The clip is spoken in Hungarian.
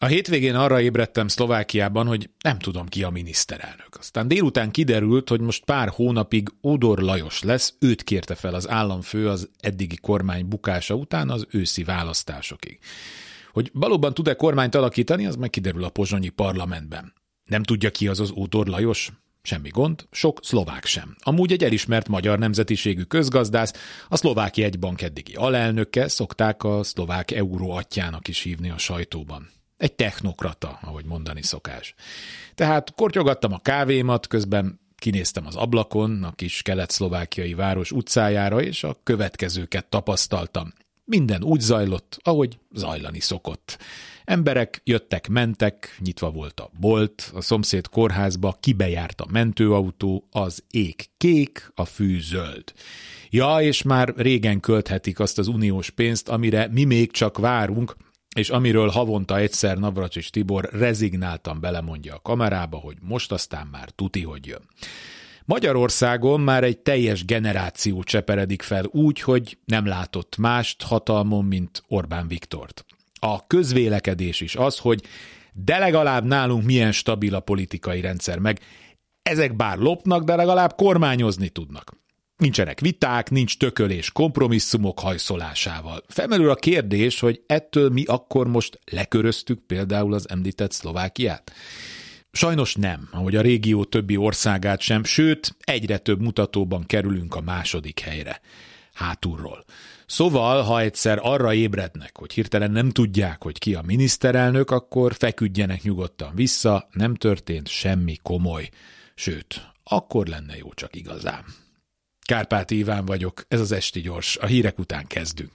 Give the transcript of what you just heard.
A hétvégén arra ébredtem Szlovákiában, hogy nem tudom ki a miniszterelnök. Aztán délután kiderült, hogy most pár hónapig Odor Lajos lesz, őt kérte fel az államfő az eddigi kormány bukása után az őszi választásokig. Hogy valóban tud-e kormányt alakítani, az meg kiderül a pozsonyi parlamentben. Nem tudja ki az az Ódor Lajos? Semmi gond, sok szlovák sem. Amúgy egy elismert magyar nemzetiségű közgazdász, a szlovák jegybank eddigi alelnöke szokták a szlovák euró atyának is hívni a sajtóban. Egy technokrata, ahogy mondani szokás. Tehát kortyogattam a kávémat, közben kinéztem az ablakon, a kis kelet-szlovákiai város utcájára, és a következőket tapasztaltam. Minden úgy zajlott, ahogy zajlani szokott. Emberek jöttek, mentek, nyitva volt a bolt, a szomszéd kórházba kibejárt a mentőautó, az ég kék, a fű zöld. Ja, és már régen költhetik azt az uniós pénzt, amire mi még csak várunk, és amiről havonta egyszer Navracsis Tibor rezignáltan belemondja a kamerába, hogy most aztán már tuti, hogy jön. Magyarországon már egy teljes generáció cseperedik fel úgy, hogy nem látott mást hatalmon, mint Orbán Viktort. A közvélekedés is az, hogy de legalább nálunk milyen stabil a politikai rendszer, meg ezek bár lopnak, de legalább kormányozni tudnak. Nincsenek viták, nincs tökölés kompromisszumok hajszolásával. Felmerül a kérdés, hogy ettől mi akkor most leköröztük például az említett Szlovákiát? Sajnos nem, ahogy a régió többi országát sem, sőt, egyre több mutatóban kerülünk a második helyre. Hátulról. Szóval, ha egyszer arra ébrednek, hogy hirtelen nem tudják, hogy ki a miniszterelnök, akkor feküdjenek nyugodtan vissza, nem történt semmi komoly. Sőt, akkor lenne jó csak igazán. Kárpáti Iván vagyok, ez az Esti Gyors, a hírek után kezdünk.